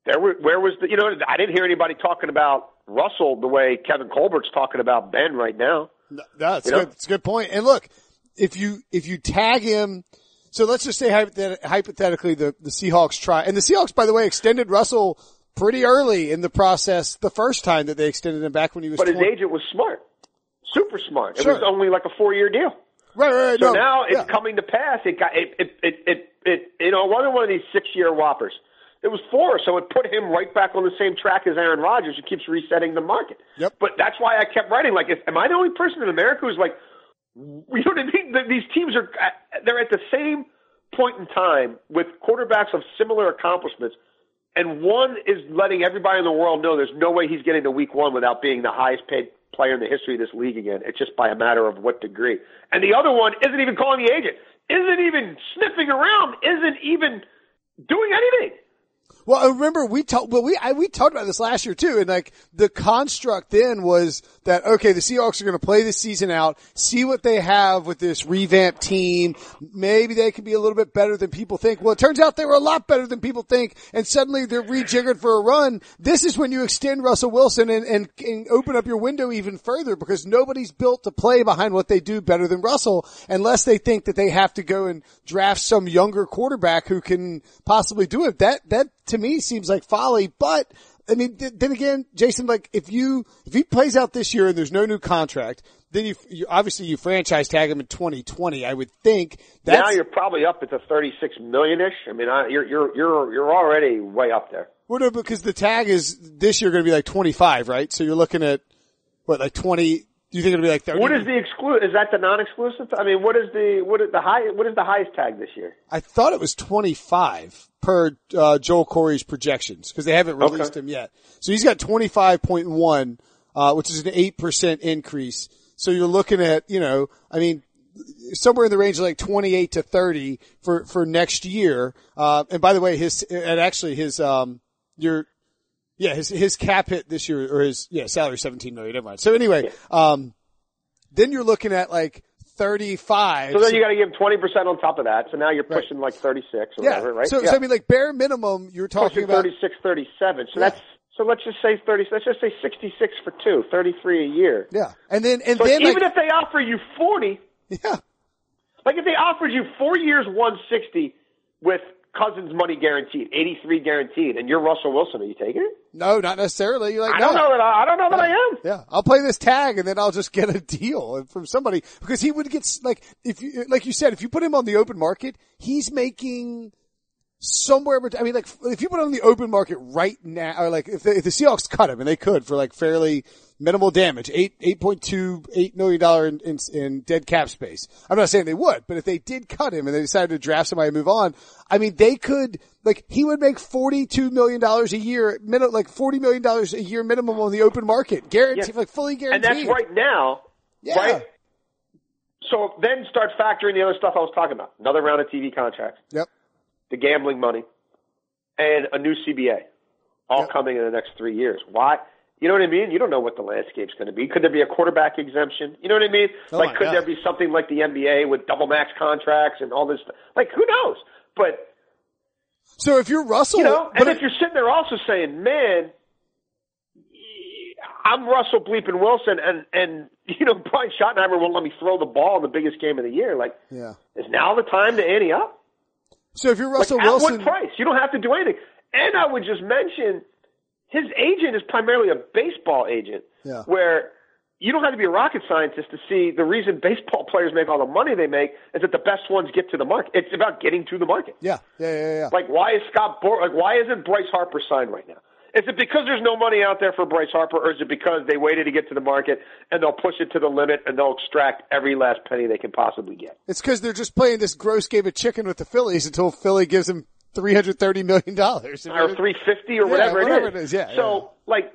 there were where was the you know I didn't hear anybody talking about Russell the way Kevin Colbert's talking about Ben right now. No, that's good. That's a good point. And look, if you if you tag him so let's just say hypothetically the, the Seahawks try, and the Seahawks, by the way, extended Russell pretty early in the process the first time that they extended him back when he was. But 20. his agent was smart, super smart. It was only like a four year deal. Right, right. right so no, now it's yeah. coming to pass. It got it, it, it, it, it, you know, it wasn't one of these six year whoppers. It was four, so it put him right back on the same track as Aaron Rodgers, who keeps resetting the market. Yep. But that's why I kept writing. Like, am I the only person in America who's like, You know what I mean? These teams are uh, they're at the same point in time with quarterbacks of similar accomplishments, and one is letting everybody in the world know there's no way he's getting to week one without being the highest paid player in the history of this league again. It's just by a matter of what degree. And the other one isn't even calling the agent, isn't even sniffing around, isn't even doing anything. Well, I remember we talked, but we, I, we talked about this last year too. And like the construct then was that, okay, the Seahawks are going to play this season out, see what they have with this revamped team. Maybe they can be a little bit better than people think. Well, it turns out they were a lot better than people think. And suddenly they're rejiggered for a run. This is when you extend Russell Wilson and, and, and open up your window even further because nobody's built to play behind what they do better than Russell unless they think that they have to go and draft some younger quarterback who can possibly do it. That, that, to me seems like folly, but I mean, th- then again, Jason, like if you, if he plays out this year and there's no new contract, then you, you obviously you franchise tag him in 2020. I would think that's, now you're probably up at the 36 million ish. I mean, I, you're, you're, you're, you're already way up there. Well, no, because the tag is this year going to be like 25, right? So you're looking at what, like 20, do you think it'll be like 30? What is the exclusive? Is that the non-exclusive? I mean, what is the what is the high? What is the highest tag this year? I thought it was 25 per uh, Joel Corry's projections because they haven't released okay. him yet. So he's got 25.1, uh, which is an eight percent increase. So you're looking at, you know, I mean, somewhere in the range of like 28 to 30 for for next year. Uh, and by the way, his and actually his um your yeah, his his cap hit this year or his yeah salary seventeen million. Never mind. So anyway, um, then you're looking at like thirty five. So then you got to give him twenty percent on top of that. So now you're pushing right. like thirty six or yeah. whatever, right? So, yeah. so I mean, like bare minimum, you're talking pushing about 36, 37. So yeah. that's so let's just say thirty. Let's just say sixty six for two, 33 a year. Yeah, and then and so then even like, if they offer you forty, yeah, like if they offered you four years, one sixty with Cousins money guaranteed, 83 guaranteed, and you're Russell Wilson. Are you taking it? No, not necessarily. You're Like, I don't know that I, I don't know that yeah. I am. Yeah, I'll play this tag and then I'll just get a deal from somebody because he would get like if you like you said if you put him on the open market, he's making somewhere. I mean, like if you put him on the open market right now, or like if the, if the Seahawks cut him and they could for like fairly minimal damage, eight eight point two eight million dollar in, in, in dead cap space. I'm not saying they would, but if they did cut him and they decided to draft somebody and move on, I mean, they could like he would make forty two million dollars a year, like forty million dollars a year minimum on the open market, guaranteed, like fully guaranteed. And that's right now, yeah. right? So then start factoring the other stuff I was talking about. Another round of TV contracts. Yep. The gambling money, and a new CBA, all yep. coming in the next three years. Why? You know what I mean? You don't know what the landscape's going to be. Could there be a quarterback exemption? You know what I mean? Oh like, could God. there be something like the NBA with double max contracts and all this? Stuff? Like, who knows? But so if you're Russell, you know, but and if you're sitting there also saying, "Man, I'm Russell bleeping Wilson," and and you know Brian Schottenheimer won't let me throw the ball in the biggest game of the year. Like, yeah, is now the time to ante up? So if you're Russell like, Wilson, at what price? You don't have to do anything. And I would just mention his agent is primarily a baseball agent, yeah. where you don't have to be a rocket scientist to see the reason baseball players make all the money they make is that the best ones get to the market. It's about getting to the market. Yeah, yeah, yeah, yeah. Like why is Scott Boras, like why isn't Bryce Harper signed right now? Is it because there's no money out there for Bryce Harper, or is it because they waited to get to the market and they'll push it to the limit and they'll extract every last penny they can possibly get? It's because they're just playing this gross game of chicken with the Phillies until Philly gives them three hundred thirty million dollars or three fifty or yeah, whatever, whatever it is. it is. Yeah. So yeah. like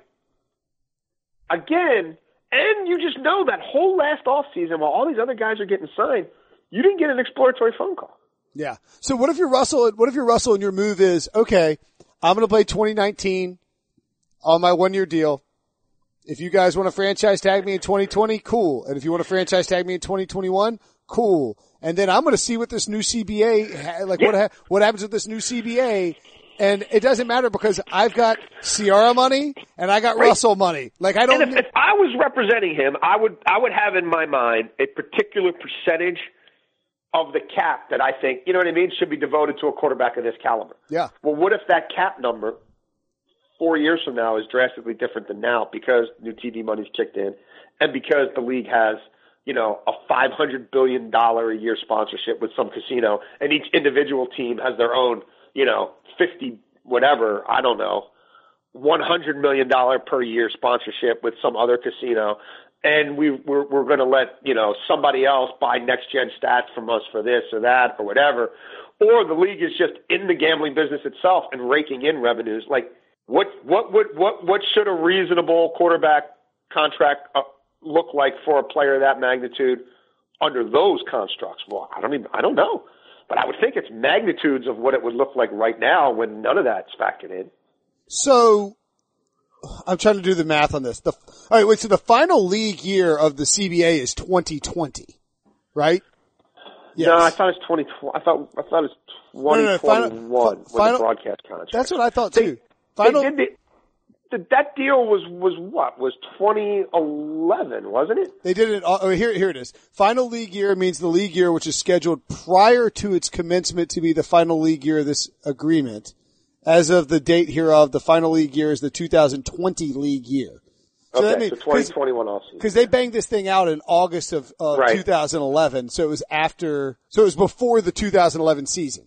again, and you just know that whole last off season while all these other guys are getting signed, you didn't get an exploratory phone call. Yeah. So what if you're Russell? What if you're Russell and your move is okay? I'm going to play 2019 on my one year deal. If you guys want to franchise tag me in 2020, cool. And if you want to franchise tag me in 2021, cool. And then I'm going to see what this new CBA, like Yeah. what ha- what happens with this new CBA. And it doesn't matter because I've got Ciara money and I got Right. Russell money. Like I don't. And if, if I was representing him, I would I would have in my mind a particular percentage of the cap that I think, you know what I mean, should be devoted to a quarterback of this caliber. yeah. Well, what if that cap number four years from now is drastically different than now because new TV money's kicked in and because the league has, you know, a five hundred billion dollar a year sponsorship with some casino and each individual team has their own, you know, fifty whatever, I don't know, one hundred million dollar per year sponsorship with some other casino and we we're, we're going to let you know somebody else buy next gen stats from us for this or that or whatever, or the league is just in the gambling business itself and raking in revenues. Like what what would what what should a reasonable quarterback contract uh, look like for a player of that magnitude under those constructs? Well, I don't even I don't know, but I would think it's magnitudes of what it would look like right now when none of that's factored in. So I'm trying to do the math on this. The, all right, wait. So the final league year of the CBA is 2020, right? Yes. No, I thought it's 2020. I thought I thought it's 2021 no, no, final, final, broadcast contract. That's what I thought too. Final. They did the, that deal was was what was 2011, wasn't it? They did it. Oh, here here it is. Final league year means the league year which is scheduled prior to its commencement to be the final league year of this agreement as of the date hereof, the final league year is the 2020 league year. So okay, that means, so 2021 offseason. Because they banged this thing out in August of uh, right. 2011, so it was after, so it was before the 2011 season.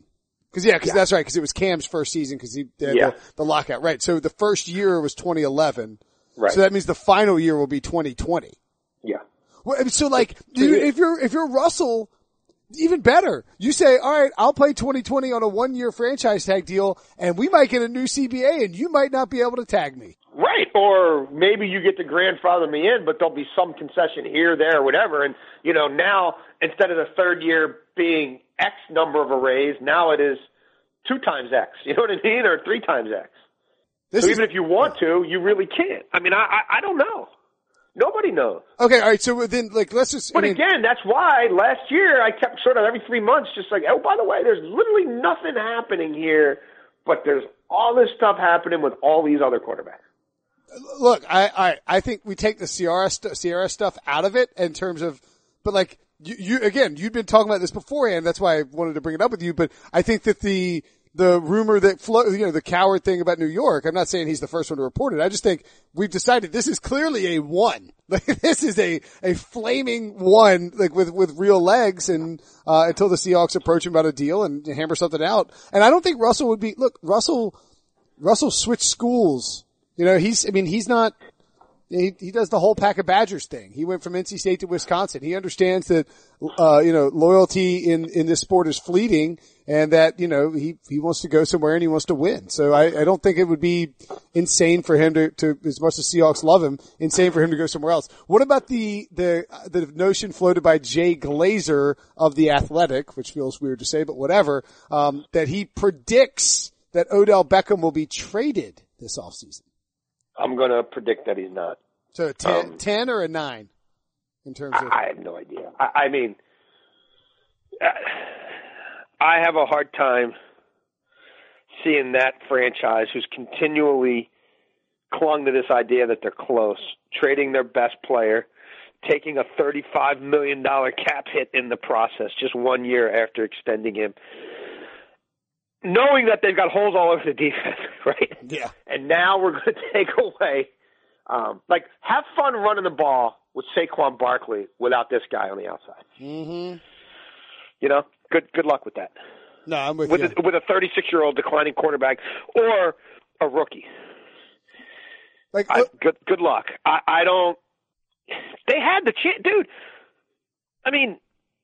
Cause yeah, cause yeah. that's right, cause it was Cam's first season cause he had yeah. the, the, lockout, right? So the first year was 2011. Right. So that means the final year will be 2020. Yeah. Well, so like, dude, if you're, if you're Russell, even better. You say, all right, I'll play 2020 on a one year franchise tag deal and we might get a new CBA and you might not be able to tag me. Right. Or maybe you get to grandfather me in, but there'll be some concession here, there, whatever. And, you know, now instead of the third year being X number of arrays, now it is two times X. You know what I mean? Or three times X. This so is, even if you want to, you really can't. I mean, I, I, I don't know. Nobody knows. Okay, all right. So then, like, let's just. But I mean, again, that's why last year I kept sort of every three months, just like, oh, by the way, there's literally nothing happening here, but there's all this stuff happening with all these other quarterbacks. Look, I, I, I think we take the Ciara, st- Ciara stuff out of it in terms of, but like, you, you, again, you've been talking about this beforehand. That's why I wanted to bring it up with you, but I think that the, the rumor that flow, you know, the Cowherd thing about New York. I'm not saying he's the first one to report it. I just think we've decided this is clearly a one. Like this is a, a flaming one, like with, with real legs and, uh, until the Seahawks approach him about a deal and hammer something out. And I don't think Russell would be, look, Russell, Russell switched schools. You know, he's, I mean, he's not, he, he does the whole pack of Badgers thing. He went from NC State to Wisconsin. He understands that, uh, you know, loyalty in, in this sport is fleeting and that, you know, he, he wants to go somewhere and he wants to win. So I, I don't think it would be insane for him to, to, as much as Seahawks love him, insane for him to go somewhere else. What about the, the, the notion floated by Jay Glazer of the Athletic, which feels weird to say, but whatever, um, that he predicts that Odell Beckham will be traded this offseason? I'm going to predict that he's not. So a 10, um, 10 or a 9 in terms of? I, I have no idea. I, I mean, uh, I have a hard time seeing that franchise who's continually clung to this idea that they're close, trading their best player, taking a $35 million cap hit in the process just one year after extending him knowing that they've got holes all over the defense, right? Yeah. And now we're going to take away, um, like, have fun running the ball with Saquon Barkley without this guy on the outside. Mm-hmm. You know, good good luck with that. No, I'm with, with you. A, with a 36 year old declining quarterback or a rookie. Like, I, good good luck. I, I don't. They had the chance, dude. I mean,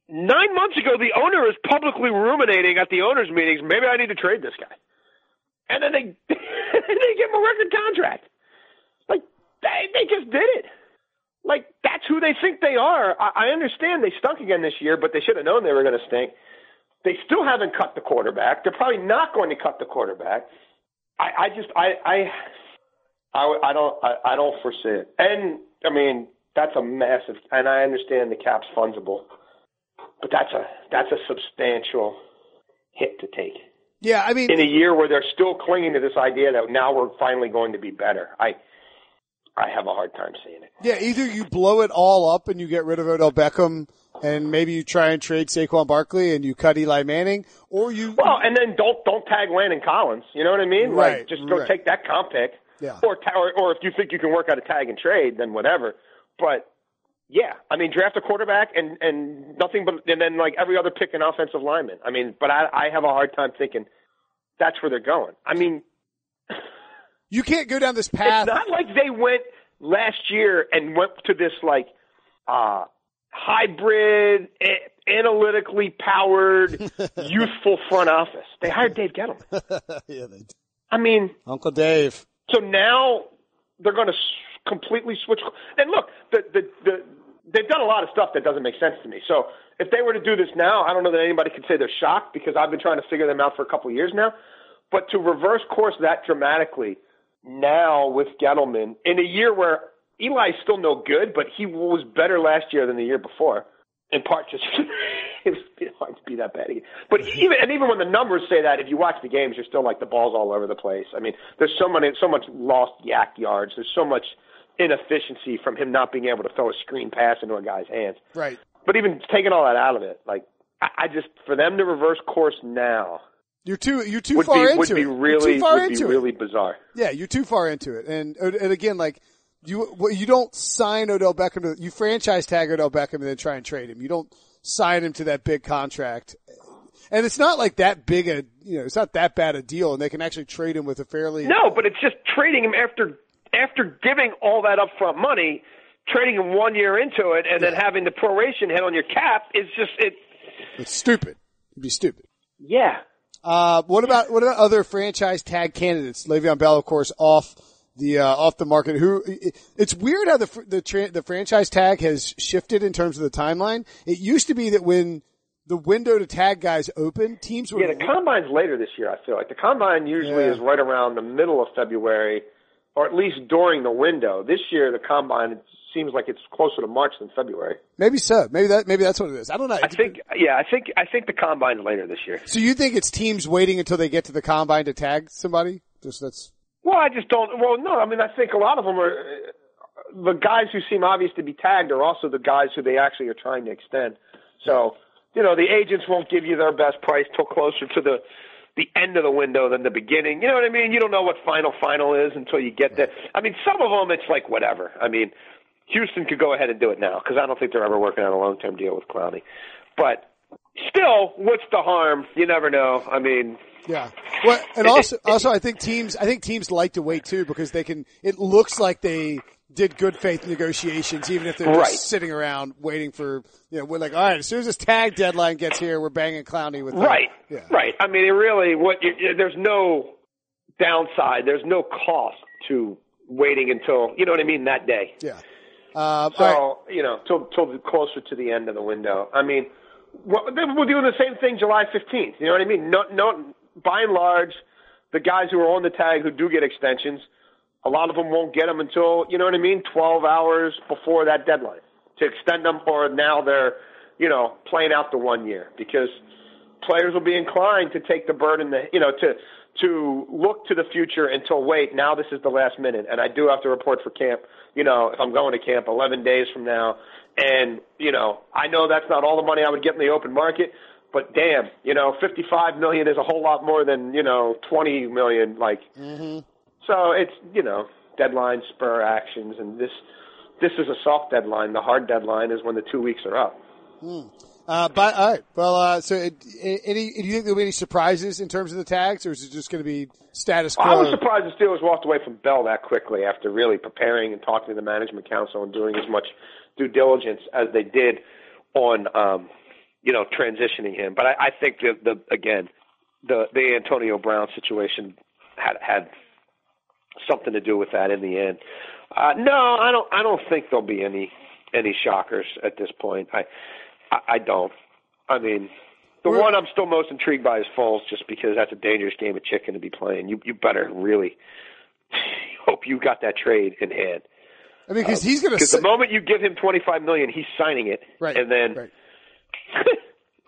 Nine months ago, the owner is publicly ruminating at the owners' meetings. Maybe I need to trade this guy, and then they they give him a record contract. Like they they just did it. Like that's who they think they are. I, I understand they stunk again this year, but they should have known they were going to stink. They still haven't cut the quarterback. They're probably not going to cut the quarterback. I, I just I I I, I don't I, I don't foresee it. And I mean that's a massive. And I understand the cap's fungible but that's a that's a substantial hit to take. Yeah, I mean, in a year where they're still clinging to this idea that now we're finally going to be better, I I have a hard time seeing it. Yeah, either you blow it all up and you get rid of Odell Beckham, and maybe you try and trade Saquon Barkley and you cut Eli Manning, or you well, and then don't don't tag Landon Collins. You know what I mean? Right. Like just go right. take that comp pick. Yeah. Or, or or if you think you can work out a tag and trade, then whatever. But yeah, I mean, draft a quarterback and and nothing but and then like every other pick an offensive lineman. I mean, but I I have a hard time thinking that's where they're going. I mean, you can't go down this path. It's not like they went last year and went to this like uh, hybrid, a- analytically powered, youthful front office. They hired Dave Gettleman. yeah, they did. I mean, Uncle Dave. so now they're going to completely switch. And look, the, the the they've done a lot of stuff that doesn't make sense to me. So if they were to do this now, I don't know that anybody could say they're shocked because I've been trying to figure them out for a couple of years now. But to reverse course that dramatically now with Gettleman in a year where Eli's still no good, but he was better last year than the year before. In part, just it's hard to be that bad again. But mm-hmm. even and even when the numbers say that, if you watch the games, you're still like the balls all over the place. I mean, there's so many, so much lost YAC yards. There's so much inefficiency from him not being able to throw a screen pass into a guy's hands. Right. But even taking all that out of it, like I, I just for them to reverse course now You're too you're too far be into would be it. You're really too far would be into it. really bizarre. Yeah, you're too far into it. And and again, like you you don't sign Odell Beckham to you franchise tag Odell Beckham and then try and trade him. You don't sign him to that big contract. And it's not like that big a you know it's not that bad a deal, and they can actually trade him with a fairly No, but it's just trading him after after giving all that upfront money, trading him one year into it, and then having the proration hit on your cap is just it. It's stupid. It'd be stupid. Yeah, Uh, what about what about other franchise tag candidates? Le'Veon Bell, of course, off the uh, off the market. Who? It's weird how the the tra- the franchise tag has shifted in terms of the timeline. It used to be that when the window to tag guys open, teams were yeah. The combine's later this year. I feel like the combine usually Yeah. is right around the middle of February, or at least during the window. This year, the combine it seems like it's closer to March than February. maybe so. Maybe that maybe that's what it is. I don't know. I think, yeah, I think I think the combine's later this year. So you think it's teams waiting until they get to the combine to tag somebody? Just that's Well, I just don't. Well, no, I mean, I think a lot of them are the guys who seem obvious to be tagged are also the guys who they actually are trying to extend. So, you know, the agents won't give you their best price till closer to the the end of the window than the beginning. You know what I mean? You don't know what final final is until you get there. I mean, some of them it's like whatever. I mean, Houston could go ahead and do it now because I don't think they're ever working on a long term deal with Clowney. But still, what's the harm? You never know. I mean, Yeah. Well, and also, also, I think teams, I think teams like to wait too because they can. It looks like they did good faith negotiations, even if they're Right. just sitting around waiting for. You know, we're like, all right, as soon as this tag deadline gets here, we're banging Clowney with. the- Right. Yeah. Right. I mean, it really, what you, there's no downside. There's no cost to waiting until you know what I mean that day. Yeah. Um, So right. you know, till till closer to the end of the window. I mean, we're doing the same thing July 15th. You know what I mean? No, no. By and large, the guys who are on the tag who do get extensions, a lot of them won't get them until you know what I mean, 12 hours before that deadline to extend them, or now they're you know playing out the one year because players will be inclined to take the burden, that, you know, to to look to the future until wait, now this is the last minute, and I do have to report for camp. You know, if I'm going to camp 11 days from now, and you know, I know that's not all the money I would get in the open market, but damn, you know, 55 million is a whole lot more than you know 20 million. Like, mm-hmm. So it's you know, deadline spur actions, and this this is a soft deadline. The hard deadline is when the two weeks are up. Uh, but all right. Well, uh, so it, any, do you think there'll be any surprises in terms of the tags, or is it just going to be status quo? I was surprised the Steelers walked away from Bell that quickly after really preparing and talking to the management council and doing as much due diligence as they did on, um, you know, transitioning him. But I, I think that the again, the the Antonio Brown situation had had something to do with that in the end. Uh, no, I don't. I don't think there'll be any any shockers at this point. I I, I don't. I mean, the We're- one I'm still most intrigued by is Foles, just because that's a dangerous game of chicken to be playing. You you better really hope you got that trade in hand. I mean, because he's going to. Because the moment you give him 25 million, he's signing it, Right. and then right.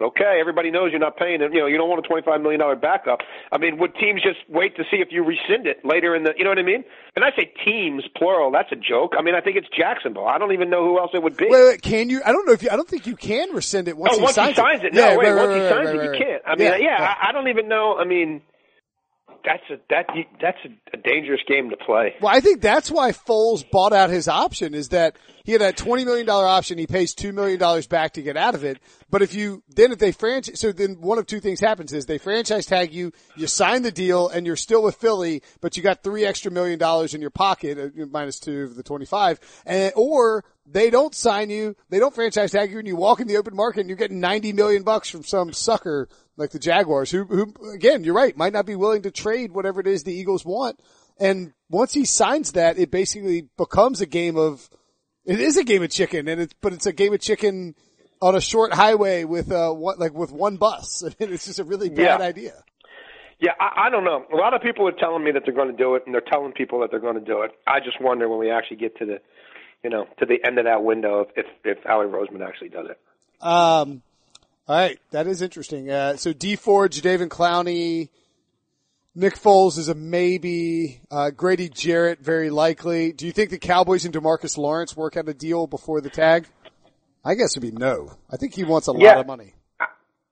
okay, everybody knows you're not paying him. You know, you don't want a 25 million dollar backup. I mean, would teams just wait to see if you rescind it later in the? You know what I mean? And I say teams plural. That's a joke. I mean, I think it's Jacksonville. I don't even know who else it would be. Wait, wait, can you? I don't know if you. I don't think you can rescind it once oh, he once signs he signs it. Yeah, No, wait. right, once right, he signs right, it, you can't. I mean, Yeah, yeah, yeah. I, I don't even know. I mean, that's a that that's a, a dangerous game to play. Well, I think that's why Foles bought out his option is that he had that $20 million option. He pays $2 million back to get out of it. But if you, then if they franchise, so then one of two things happens is they franchise tag you, you sign the deal and you're still with Philly, but you got three extra million dollars in your pocket, uh, minus two of the 25, and, or they don't sign you, they don't franchise tag you and you walk in the open market and you're getting 90 million bucks from some sucker like the Jaguars who, who again, you're right, might not be willing to trade whatever it is the Eagles want. And once he signs that, it basically becomes a game of, it is a game of chicken and it's, but it's a game of chicken on a short highway with, uh, one, like with one bus. I mean, it's just a really bad Yeah. idea. Yeah, I, I don't know. A lot of people are telling me that they're going to do it, and they're telling people that they're going to do it. I just wonder when we actually get to the, you know, to the end of that window if if, if Howie Roseman actually does it. Um, all right, that is interesting. Uh, so Dee Ford, Jadeveon Clowney, Nick Foles is a maybe. Uh, Grady Jarrett very likely. Do you think the Cowboys and Demarcus Lawrence work out a deal before the tag? I guess it'd be no. I think he wants a lot of money.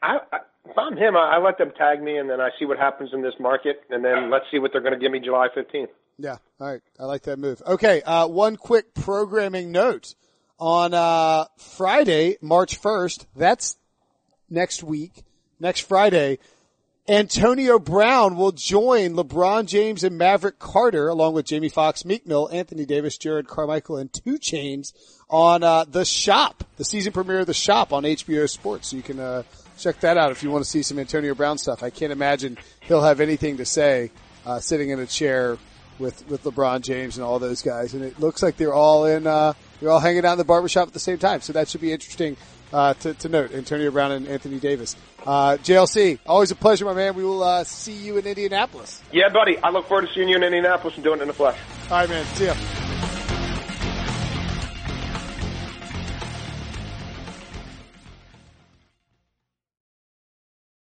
I, I if I'm him, I, I let them tag me, and then I see what happens in this market, and then let's see what they're going to give me July 15th. Yeah. All right. I like that move. Okay. Uh, one quick programming note on, uh, Friday, March 1st. That's next week, next Friday. Antonio Brown will join LeBron James and Maverick Carter along with Jamie Foxx, Meek Mill, Anthony Davis, Jerrod Carmichael, and Two Chainz on, uh, The Shop, the season premiere of The Shop on HBO Sports. So you can, uh, check that out if you want to see some Antonio Brown stuff. I can't imagine he'll have anything to say, uh, sitting in a chair with, with LeBron James and all those guys. And it looks like they're all in, uh, they're all hanging out in the barbershop at the same time. So that should be interesting, uh, to, to note. Antonio Brown and Anthony Davis. Uh, JLC, always a pleasure, my man. We will, uh, see you in Indianapolis. Yeah, buddy. I look forward to seeing you in Indianapolis and doing it in the flesh. All right, man. See ya.